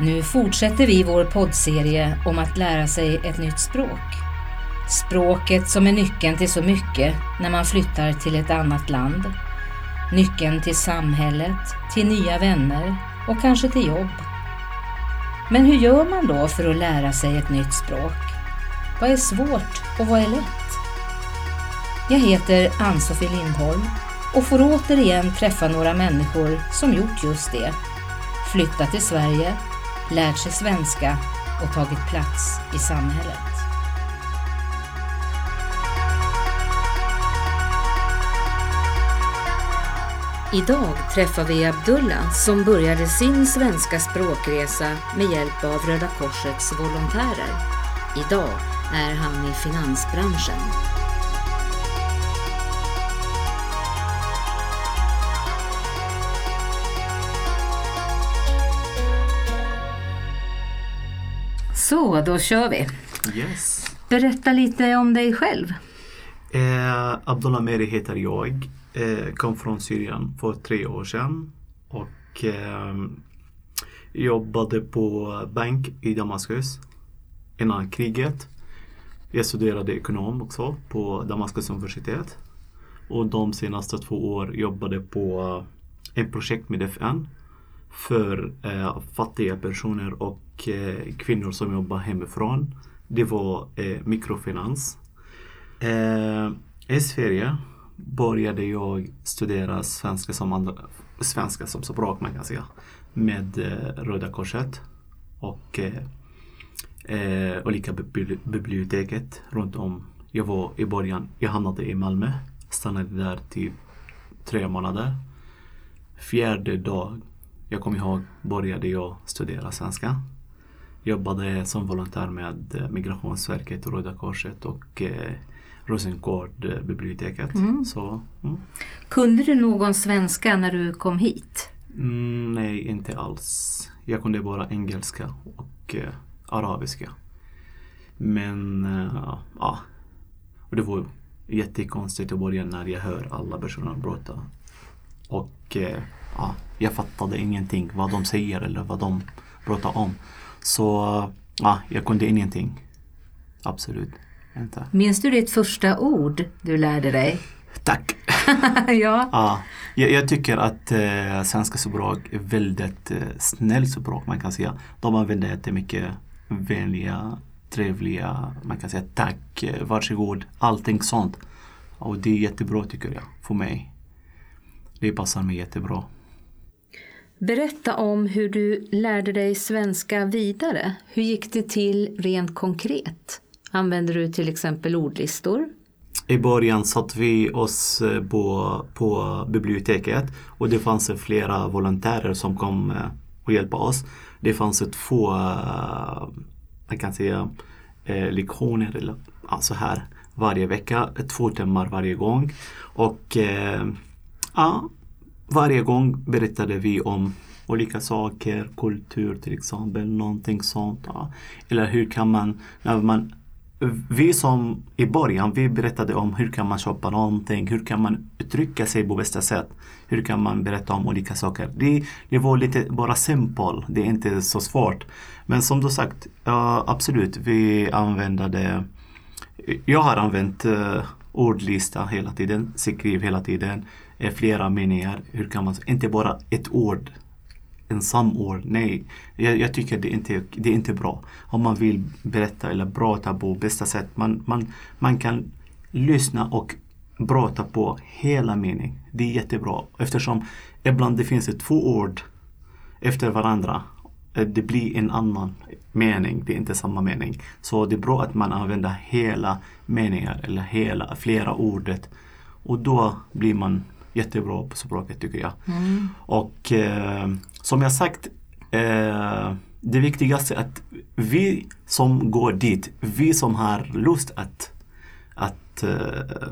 Nu fortsätter vi vår poddserie om att lära sig ett nytt språk. Språket som är nyckeln till så mycket när man flyttar till ett annat land. Nyckeln till samhället, till nya vänner och kanske till jobb. Men hur gör man då för att lära sig ett nytt språk? Vad är svårt och vad är lätt? Jag heter Ann-Sofie Lindholm och får återigen träffa några människor som gjort just det. Flyttat till Sverige, lärt sig svenska och tagit plats i samhället. Idag träffar vi Abdullah som började sin svenska språkresa med hjälp av Röda Korsets volontärer. Idag är han i finansbranschen. Så, då kör vi. Yes. Berätta lite om dig själv. Eh, Abdullah Meri heter jag. Eh, kom från Syrien för tre år sedan. Och eh, jobbade på bank i Damaskus innan kriget. Jag studerade ekonom också på Damaskus universitet. Och de senaste två år jobbade på ett projekt med FN för eh, fattiga personer och och eh, kvinnor som jobbar hemifrån. Det var eh, mikrofinans. Eh, I Sverige började jag studera svenska som, andra, svenska som språk man kan säga med Röda Korset och eh, olika biblioteket runt om. Jag var i början, jag hamnade i Malmö, stannade där typ tre månader. Fjärde dag jag kommer ihåg började jag studera svenska. Jobbade som volontär med eh, Migrationsverket, Röda Korset och eh, Rosengård-biblioteket. Mm. Så, mm. Kunde du någon svenska när du kom hit? Mm, nej, inte alls. Jag kunde bara engelska och eh, arabiska. Men eh, ja, och det var jättekonstigt i början när jag hör alla personer prata. Och eh, ja, jag fattade ingenting vad de säger eller vad de pratar om. Så ja, jag kunde ingenting. Absolut inte. Minns du ditt första ord du lärde dig? Tack! ja. ja jag, jag, tycker att eh, svenska språk är väldigt eh, snällt språk man kan säga. De använder jättemycket vänliga, trevliga, man kan säga tack, eh, varsågod, allting sånt. Och det är jättebra tycker jag, för mig. Det passar mig jättebra. Berätta om hur du lärde dig svenska vidare. Hur gick det till rent konkret? Använder du till exempel ordlistor? I början satt vi oss eh, på, på biblioteket och det fanns flera volontärer som kom eh, och hjälpte oss. Det fanns två, man eh, kan säga, lektioner eller här varje vecka, två timmar varje gång. Och ja, varje gång berättade vi om olika saker, kultur till exempel, någonting sånt. Ja. Eller hur kan man, när man vi som i början, vi berättade om hur kan man köpa någonting, hur kan man uttrycka sig på bästa sätt. Hur kan man berätta om olika saker. Det, det var lite bara simpelt, det är inte så svårt. Men som du sagt, ja, absolut, vi använde det. Jag har använt uh, ordlista hela tiden, skriv hela tiden, flera meningar. Hur kan man, inte bara ett ord en samord. Nej, jag, jag, tycker det är, inte, det är inte bra. Om man vill berätta eller prata på bästa sätt. Man, man, man kan lyssna och prata på hela mening. Det är jättebra eftersom ibland det finns två ord efter varandra. Eh, det blir en annan mening, det är inte samma mening. Så det är bra att man använder hela meningar eller hela, flera ordet. Och då blir man jättebra på språket tycker jag. Mm. Och eh, som jag sagt, eh, det viktigaste är att vi som går dit, vi som har lust att, att eh,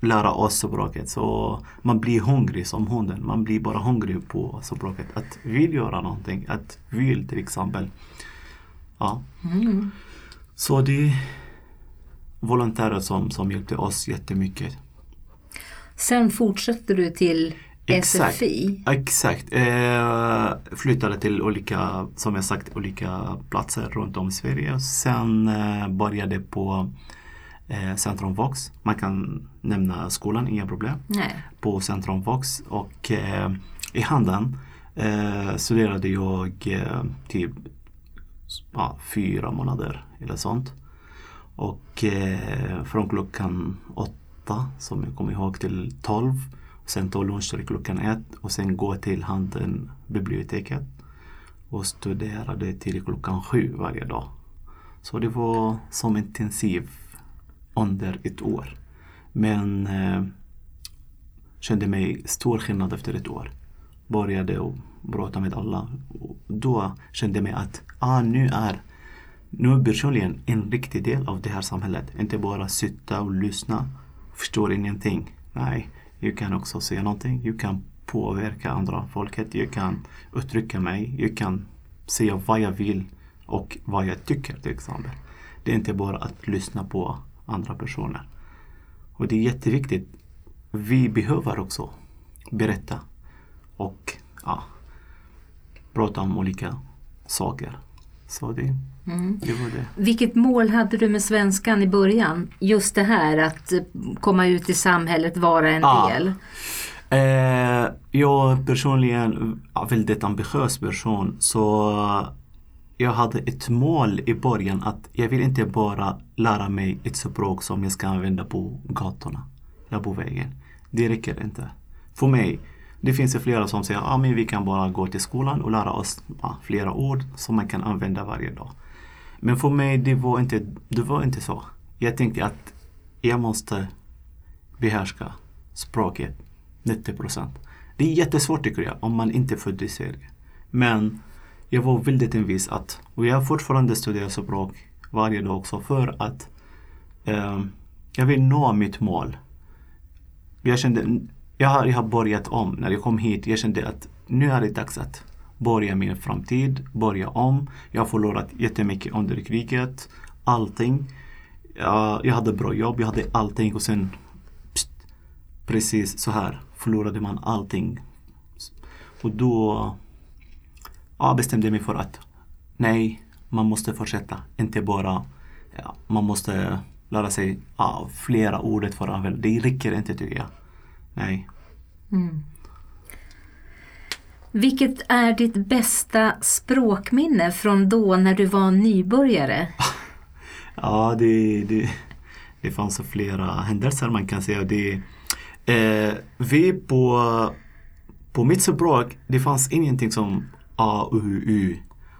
lära oss språket. Så man blir hungrig som hunden. Man blir bara hungrig på språket. Att vill göra någonting. Att vill till exempel. Ja. Mm. Så det är volontärer som, som hjälpte oss jättemycket. Sen fortsätter du till Exakt. SFI? Exakt. Eh, flyttade till olika, som jag sagt, olika platser runt om i Sverige. Sen eh, började på eh, Centrum Vox. Man kan nämna skolan, inga problem. Nej. På Centrum Vox och eh, i Handen eh, studerade jag eh, typ ja, fyra månader eller sånt. Och eh, från klockan åtta, som jag kommer ihåg, till tolv. Sen ta lunch till klockan 1 och sen gå till Handen biblioteket och studerade till klockan 7 varje dag. Så det var som intensiv under ett år. Men eh, kände mig stor skillnad efter ett år. Började och prata med alla. Och då kände jag mig att ah, nu är nu personligen en riktig del av det här samhället. Inte bara sitta och lyssna, förstår ingenting. Nej, jag kan också säga någonting. Jag kan påverka andra folket. Jag kan uttrycka mig. Jag kan säga vad jag vill och vad jag tycker till exempel. Det är inte bara att lyssna på andra personer. Och det är jätteviktigt. Vi behöver också berätta och ja, prata om olika saker. Så det, Mm. det var det. Vilket mål hade du med svenskan i början? Just det här att eh, komma ut i samhället, vara en Ah. del. Eh, jag personligen är väldigt ambitiös person så jag hade ett mål i början att jag vill inte bara lära mig ett språk som jag ska använda på gatorna eller på vägen. Det räcker inte. För mig, det finns ju flera som säger att ah, men vi kan bara gå till skolan och lära oss flera ord som man kan använda varje dag. Men för mig det var inte, det var inte så. Jag tänkte att jag måste behärska språket 90 procent. Det är jättesvårt tycker jag om man inte är född i Sverige. Men jag var väldigt envis att, och jag fortfarande studerar språk varje dag också för att eh, jag vill nå mitt mål. Jag kände, jag har, jag har börjat om när jag kom hit. Jag kände att nu är det dags att börja min framtid, börja om. Jag har förlorat jättemycket under kriget, allting. Jag, jag hade bra jobb, jag hade allting och sen pst, precis så här förlorade man allting. Och då ja, bestämde jag mig för att nej, man måste fortsätta. Inte bara, ja, man måste lära sig ja, flera ord för att använda. Det räcker inte tycker jag. Nej. Mm. Vilket är ditt bästa språkminne från då när du var nybörjare? Ja, det, det, det fanns flera händelser man kan säga. Det, eh, vi på, på mitt språk, det fanns ingenting som A, U, U.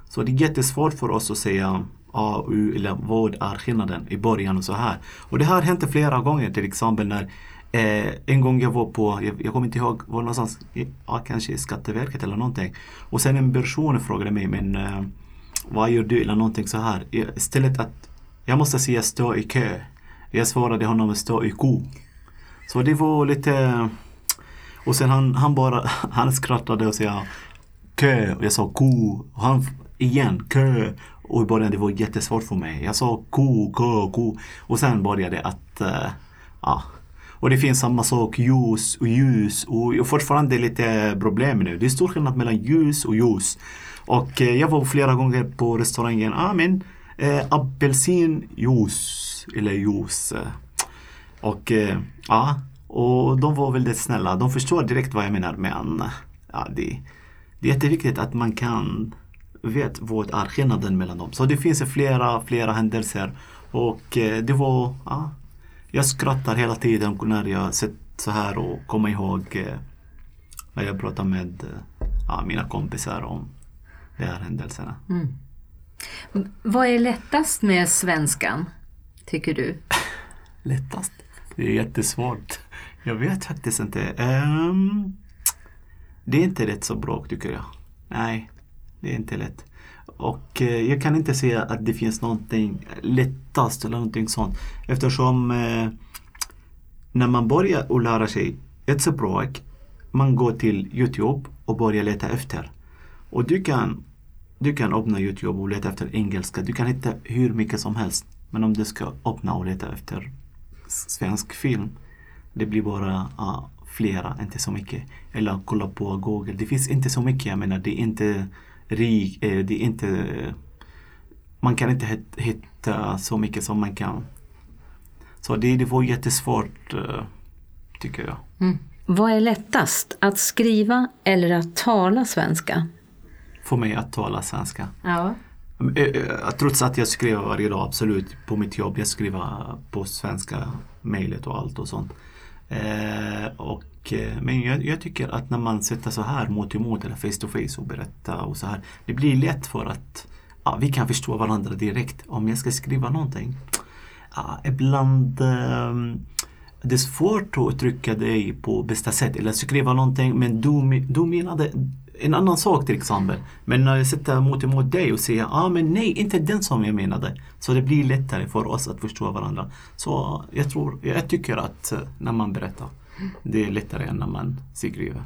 Så det är jättesvårt för oss att säga A, U eller vad är skillnaden i början och så här. Och det här hände flera gånger till exempel när eh, en gång jag var på, jag, jag kommer inte ihåg, var någonstans, ja, kanske Skatteverket eller någonting. Och sen en person frågade mig, men eh, vad gör du eller någonting så här. Istället att jag måste säga stå i kö. Jag svarade honom stå i ko. Så det var lite och sen han, han bara, han skrattade och sa kö och jag sa ko. Och han igen kö. Och i början det var jättesvårt för mig. Jag sa ko, ko, ko. Och sen började det att, eh, ja. Och det finns samma sak, ljus och ljus. Och fortfarande lite problem nu. Det är stor skillnad mellan ljus och ljus. Och eh, jag var flera gånger på restaurangen. Ah, men eh, apelsinjuice. Eller juice. Och eh, ja, och de var väldigt snälla. De förstår direkt vad jag menar. Men ja, det, det är jätteviktigt att man kan vet vad är skillnaden mellan dem. Så det finns flera, flera händelser. Och eh, det var, ja, jag skrattar hela tiden när jag sett så här och kommer ihåg eh, när jag pratar med eh, ja, mina kompisar om de här händelserna. Vad är lättast med svenskan, tycker du? Lättast? Det är jättesvårt. Jag vet faktiskt inte. Ehm, det är inte rätt så bra tycker jag. Nej, det är inte lätt. Och eh, jag kan inte säga att det finns någonting lättast eller någonting sånt. Eftersom eh, när man börjar att lära sig ett språk, man går till Youtube och börjar leta efter. Och du kan, du kan öppna Youtube och leta efter engelska. Du kan hitta hur mycket som helst. Men om du ska öppna och leta efter svensk film, det blir bara uh, flera, inte så mycket. Eller kolla på Google. Det finns inte så mycket, jag menar det är inte rik, eh, det är inte man kan inte hitta så mycket som man kan. Så det, det var jättesvårt eh, tycker jag. Mm. Vad är lättast, att skriva eller att tala svenska? För mig att tala svenska. Ja. Eh, eh, trots att jag skriver varje dag, absolut, på mitt jobb. Jag skriver på svenska, mejlet och allt och sånt. Eh, och, Eh, men jag, jag, tycker att när man sätter så här mot emot eller face to face och berättar och så här. Det blir lätt för att ja, vi kan förstå varandra direkt. Om jag ska skriva någonting. Ja, ibland eh, det är svårt att uttrycka dig på bästa sätt eller skriva någonting men du, du menade en annan sak till exempel. Men när jag sitter mot emot dig och säger ah, men nej, inte den som jag menade. Så det blir lättare för oss att förstå varandra. Så jag tror, jag tycker att eh, när man berättar, det är lättare än när man skriver.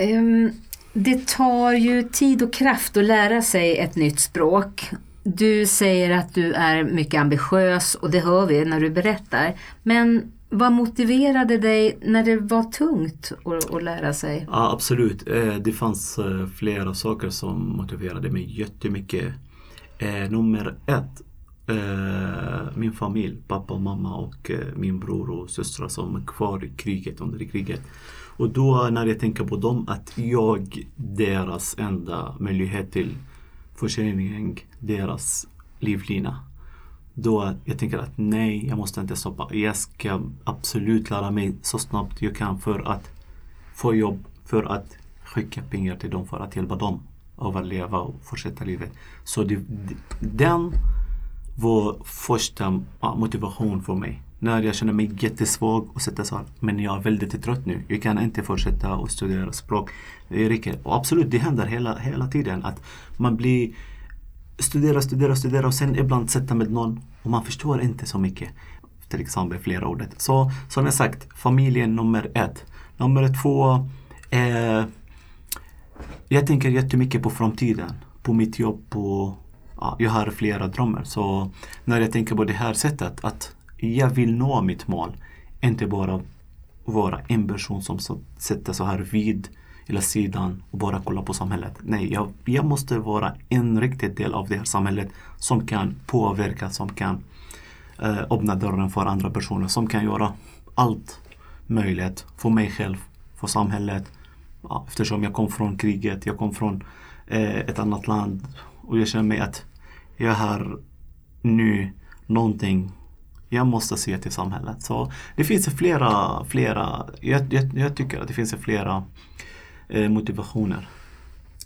Um, det tar ju tid och kraft att lära sig ett nytt språk. Du säger att du är mycket ambitiös och det hör vi när du berättar. Men vad motiverade dig när det var tungt att, att lära sig? Ja, absolut. Eh, det fanns eh, flera saker som motiverade mig jättemycket. Eh, nummer ett, Eh, min familj, pappa och mamma och eh, min bror och systrar som är kvar i kriget, under kriget. Och då när jag tänker på dem, att jag, deras enda möjlighet till försörjning, deras livlina. Då jag tänker att nej, jag måste inte stoppa. Jag ska absolut lära mig så snabbt jag kan för att få jobb, för att skicka pengar till dem, för att hjälpa dem överleva och fortsätta livet. Så det, den var första motivation för mig när jag känner mig jättesvag och sätter så här, men jag är väldigt trött nu. Jag kan inte fortsätta att studera språk. Eh, det räcker. Och absolut, det händer hela, hela tiden att man blir studera, studera, studera och sen ibland sätta med någon och man förstår inte så mycket. Till exempel flera ordet. Så som jag sagt, familjen nummer ett. Nummer två, eh, jag tänker jättemycket på framtiden. På mitt jobb, på ja, jag har flera drömmar. Så när jag tänker på det här sättet att jag vill nå mitt mål. Inte bara vara en person som sätter så här vid eller sidan och bara kolla på samhället. Nej, jag, jag måste vara en riktig del av det här samhället som kan påverka, som kan eh, öppna dörren för andra personer, som kan göra allt möjligt för mig själv, för samhället. Ja, eftersom jag kom från kriget, jag kom från eh, ett annat land och jag känner mig att jag har nu någonting jag måste se till samhället. Så det finns flera, flera jag, jag, jag tycker att det finns flera eh, motivationer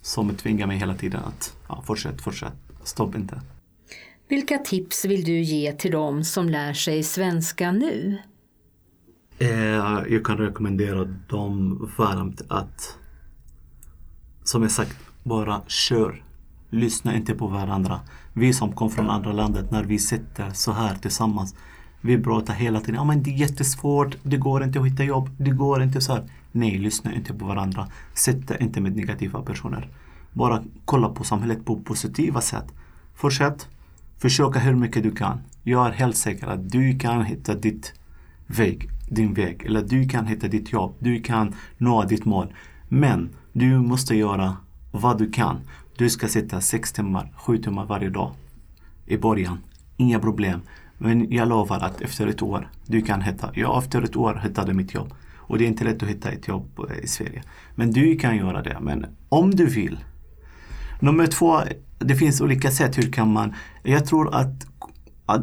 som tvingar mig hela tiden att ja, fortsätt, fortsätt, stopp inte. Vilka tips vill du ge till dem som lär sig svenska nu? Eh, jag kan rekommendera dem varmt att, som jag sagt, bara kör. Lyssna inte på varandra. Vi som kom från andra landet, när vi sitter så här tillsammans, vi pratar hela tiden, ja men det är jättesvårt, det går inte att hitta jobb, det går inte så här. Nej, lyssna inte på varandra. Sitta inte med negativa personer. Bara kolla på samhället på positiva sätt. Fortsätt. Försöka hur mycket du kan. Jag är helt säker att du kan hitta ditt väg, din väg. Eller du kan hitta ditt jobb. Du kan nå ditt mål. Men du måste göra vad du kan. Du ska sitta sex timmar, sju timmar varje dag. I början. Inga problem. Men jag lovar att efter ett år, du kan hitta. Jag efter ett år hittade mitt jobb. Och det är inte lätt att hitta ett jobb eh, i Sverige. Men du kan göra det. Men om du vill. Nummer två, det finns olika sätt. Hur kan man? Jag tror att, att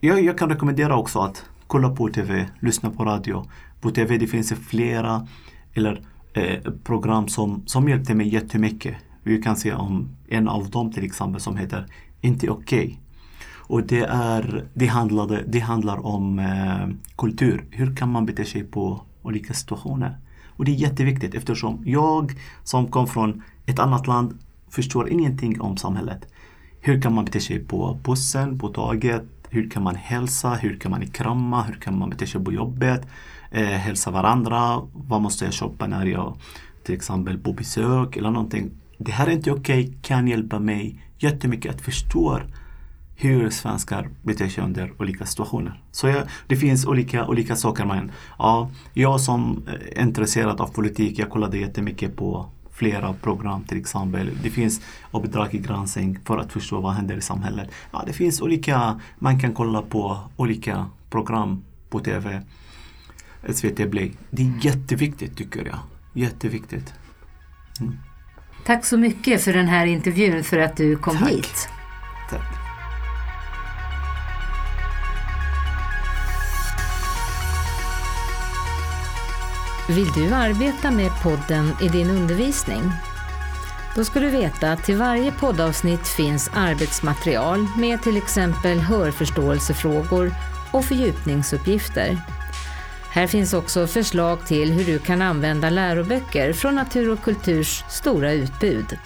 jag, jag kan rekommendera också att kolla på TV, lyssna på radio. På TV det finns flera eller, eh, program som, som hjälpte mig jättemycket. Vi kan se om en av dem till exempel som heter Inte okej. Okay. Och det, är, det, handlade, det handlar om eh, kultur. Hur kan man bete sig på olika situationer? Och det är jätteviktigt eftersom jag som kom från ett annat land förstår ingenting om samhället. Hur kan man bete sig på bussen, på tåget? Hur kan man hälsa? Hur kan man krama? Hur kan man bete sig på jobbet? Eh, hälsa varandra? Vad måste jag köpa när jag till exempel på besök eller någonting? Det här är inte okej, okay, kan hjälpa mig jättemycket att förstå hur svenskar beter sig under olika situationer. Så jag, det finns olika, olika saker. Men, ja, jag som är intresserad av politik, jag kollade jättemycket på flera program till exempel. Det finns uppdrag granskning för att förstå vad händer i samhället. Ja, det finns olika, man kan kolla på olika program på TV. SVT Play. Det är jätteviktigt tycker jag. Jätteviktigt. Mm. Tack så mycket för den här intervjun, för att du kom Tack. hit. Tack. Vill du arbeta med podden i din undervisning? Då ska du veta att till varje poddavsnitt finns arbetsmaterial med till exempel hörförståelsefrågor och fördjupningsuppgifter. Här finns också förslag till hur du kan använda läroböcker från Natur och Kulturs stora utbud.